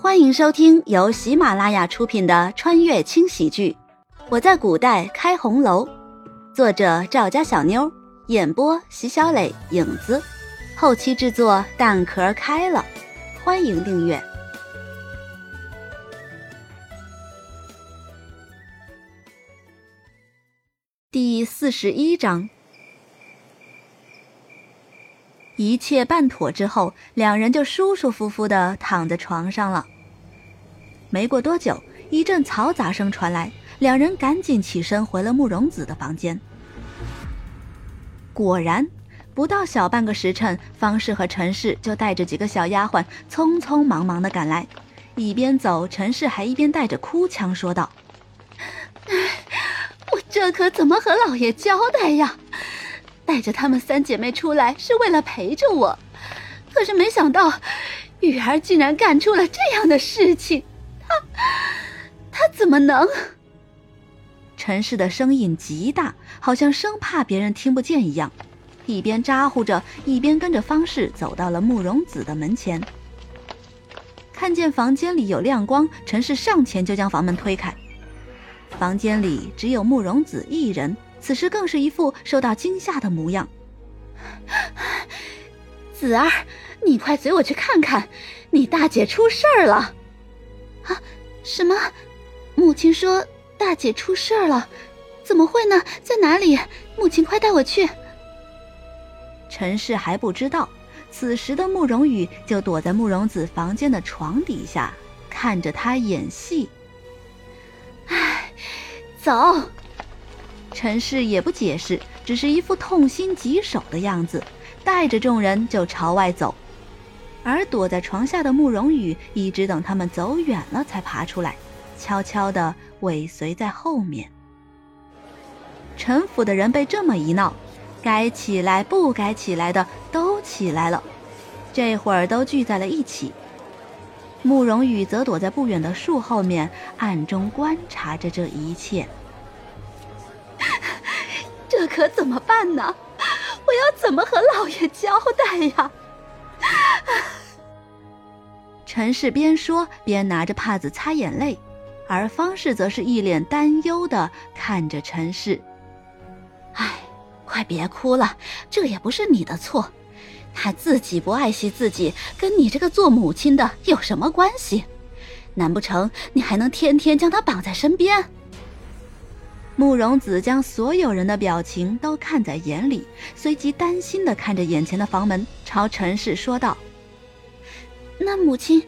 欢迎收听由喜马拉雅出品的穿越轻喜剧《我在古代开红楼》，作者赵家小妞，演播席小磊、影子，后期制作蛋壳开了。欢迎订阅第四十一章。一切办妥之后，两人就舒舒服服的躺在床上了。没过多久，一阵嘈杂声传来，两人赶紧起身回了慕容子的房间。果然，不到小半个时辰，方氏和陈氏就带着几个小丫鬟匆匆忙忙的赶来，一边走，陈氏还一边带着哭腔说道：“我这可怎么和老爷交代呀？”带着她们三姐妹出来是为了陪着我，可是没想到雨儿竟然干出了这样的事情，她她怎么能？陈氏的声音极大，好像生怕别人听不见一样，一边咋呼着，一边跟着方氏走到了慕容子的门前。看见房间里有亮光，陈氏上前就将房门推开，房间里只有慕容子一人。此时更是一副受到惊吓的模样。子儿，你快随我去看看，你大姐出事儿了！啊？什么？母亲说大姐出事儿了？怎么会呢？在哪里？母亲快带我去！陈氏还不知道，此时的慕容羽就躲在慕容子房间的床底下，看着他演戏。唉，走。陈氏也不解释，只是一副痛心疾首的样子，带着众人就朝外走。而躲在床下的慕容羽，一直等他们走远了才爬出来，悄悄地尾随在后面。陈府的人被这么一闹，该起来不该起来的都起来了，这会儿都聚在了一起。慕容羽则躲在不远的树后面，暗中观察着这一切。这可怎么办呢？我要怎么和老爷交代呀？陈氏边说边拿着帕子擦眼泪，而方氏则是一脸担忧的看着陈氏。哎，快别哭了，这也不是你的错，他自己不爱惜自己，跟你这个做母亲的有什么关系？难不成你还能天天将他绑在身边？慕容子将所有人的表情都看在眼里，随即担心的看着眼前的房门，朝陈氏说道：“那母亲，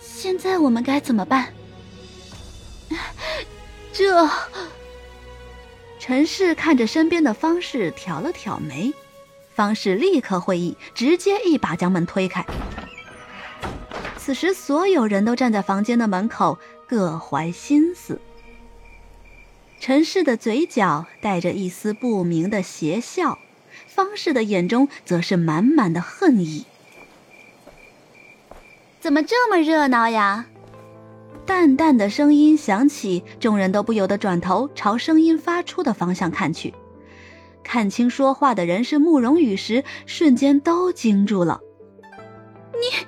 现在我们该怎么办？” 这，陈氏看着身边的方氏，挑了挑眉，方氏立刻会意，直接一把将门推开。此时，所有人都站在房间的门口，各怀心思。陈氏的嘴角带着一丝不明的邪笑，方氏的眼中则是满满的恨意。怎么这么热闹呀？淡淡的声音响起，众人都不由得转头朝声音发出的方向看去。看清说话的人是慕容羽时，瞬间都惊住了。你，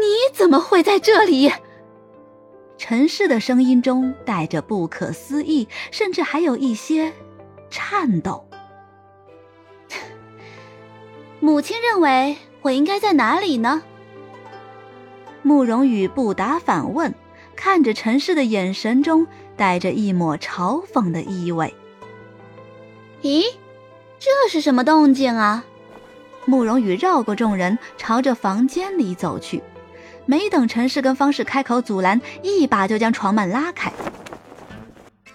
你怎么会在这里？陈氏的声音中带着不可思议，甚至还有一些颤抖。母亲认为我应该在哪里呢？慕容羽不答反问，看着陈氏的眼神中带着一抹嘲讽的意味。咦，这是什么动静啊？慕容羽绕过众人，朝着房间里走去。没等陈氏跟方氏开口阻拦，一把就将床幔拉开。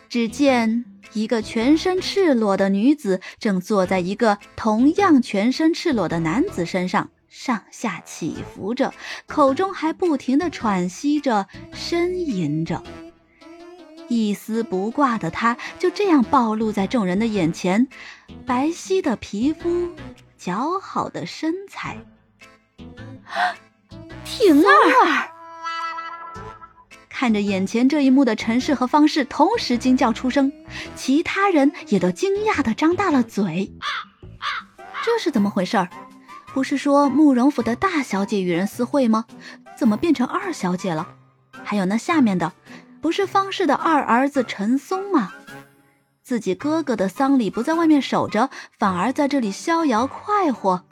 只见一个全身赤裸的女子正坐在一个同样全身赤裸的男子身上，上下起伏着，口中还不停地喘息着、呻吟着。一丝不挂的她就这样暴露在众人的眼前，白皙的皮肤，姣好的身材。婷儿，看着眼前这一幕的陈氏和方氏同时惊叫出声，其他人也都惊讶的张大了嘴。这是怎么回事儿？不是说慕容府的大小姐与人私会吗？怎么变成二小姐了？还有那下面的，不是方氏的二儿子陈松吗？自己哥哥的丧礼不在外面守着，反而在这里逍遥快活。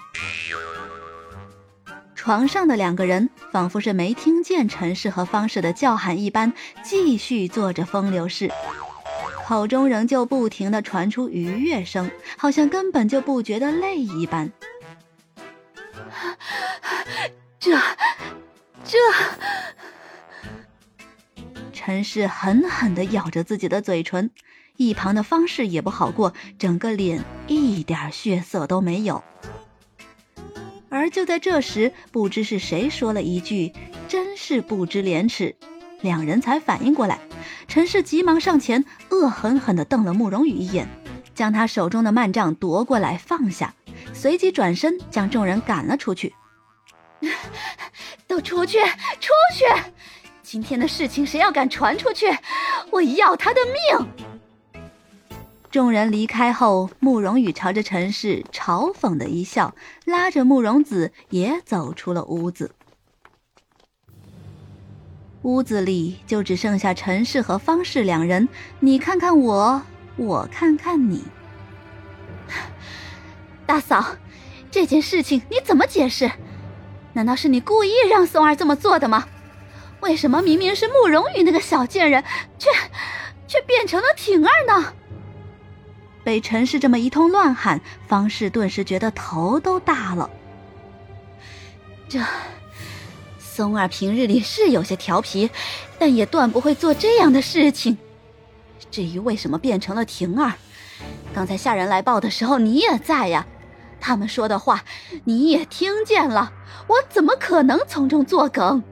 床上的两个人仿佛是没听见陈氏和方氏的叫喊一般，继续做着风流事，口中仍旧不停的传出愉悦声，好像根本就不觉得累一般。这，这。陈氏狠狠地咬着自己的嘴唇，一旁的方氏也不好过，整个脸一点血色都没有。就在这时，不知是谁说了一句：“真是不知廉耻。”两人才反应过来，陈氏急忙上前，恶狠狠地瞪了慕容羽一眼，将他手中的幔帐夺过来放下，随即转身将众人赶了出去。都出去，出去！今天的事情，谁要敢传出去，我要他的命！众人离开后，慕容羽朝着陈氏嘲讽的一笑，拉着慕容子也走出了屋子。屋子里就只剩下陈氏和方氏两人，你看看我，我看看你。大嫂，这件事情你怎么解释？难道是你故意让松儿这么做的吗？为什么明明是慕容羽那个小贱人，却却变成了婷儿呢？被陈氏这么一通乱喊，方氏顿时觉得头都大了。这松儿平日里是有些调皮，但也断不会做这样的事情。至于为什么变成了婷儿，刚才下人来报的时候你也在呀，他们说的话你也听见了，我怎么可能从中作梗？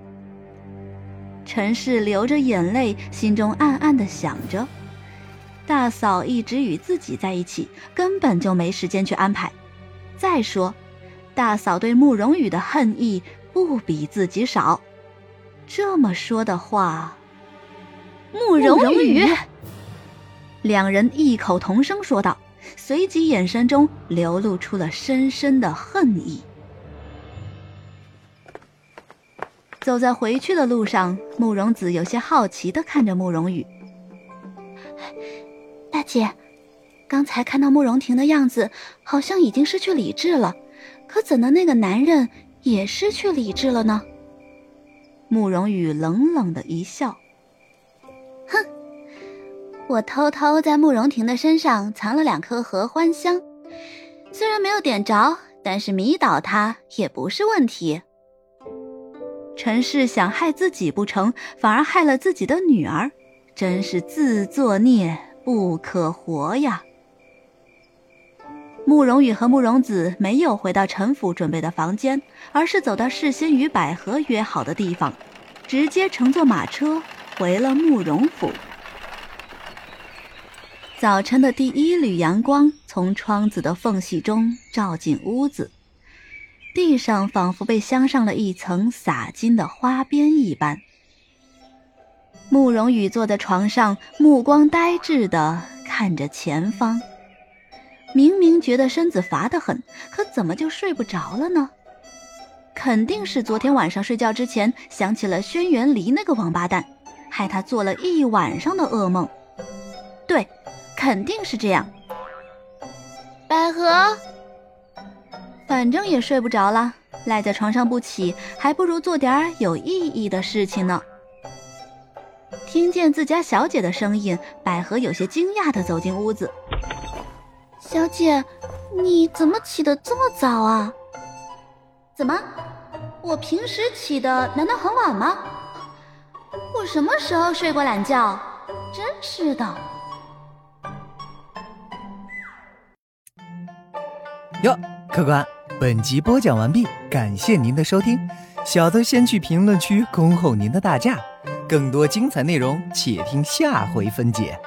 陈氏流着眼泪，心中暗暗的想着：大嫂一直与自己在一起，根本就没时间去安排。再说，大嫂对慕容羽的恨意不比自己少。这么说的话，慕容羽……两人异口同声说道，随即眼神中流露出了深深的恨意。走在回去的路上，慕容子有些好奇的看着慕容羽。姐，刚才看到慕容婷的样子，好像已经失去理智了，可怎的那个男人也失去理智了呢？慕容羽冷冷的一笑，哼，我偷偷在慕容婷的身上藏了两颗合欢香，虽然没有点着，但是迷倒她也不是问题。陈氏想害自己不成，反而害了自己的女儿，真是自作孽不可活呀！慕容羽和慕容子没有回到陈府准备的房间，而是走到事先与百合约好的地方，直接乘坐马车回了慕容府。早晨的第一缕阳光从窗子的缝隙中照进屋子。地上仿佛被镶上了一层洒金的花边一般。慕容羽坐在床上，目光呆滞的看着前方。明明觉得身子乏得很，可怎么就睡不着了呢？肯定是昨天晚上睡觉之前想起了轩辕离那个王八蛋，害他做了一晚上的噩梦。对，肯定是这样。百合。反正也睡不着了，赖在床上不起，还不如做点有意义的事情呢。听见自家小姐的声音，百合有些惊讶的走进屋子。小姐，你怎么起得这么早啊？怎么，我平时起的难道很晚吗？我什么时候睡过懒觉？真是的。哟，客官。本集播讲完毕，感谢您的收听，小的先去评论区恭候您的大驾，更多精彩内容且听下回分解。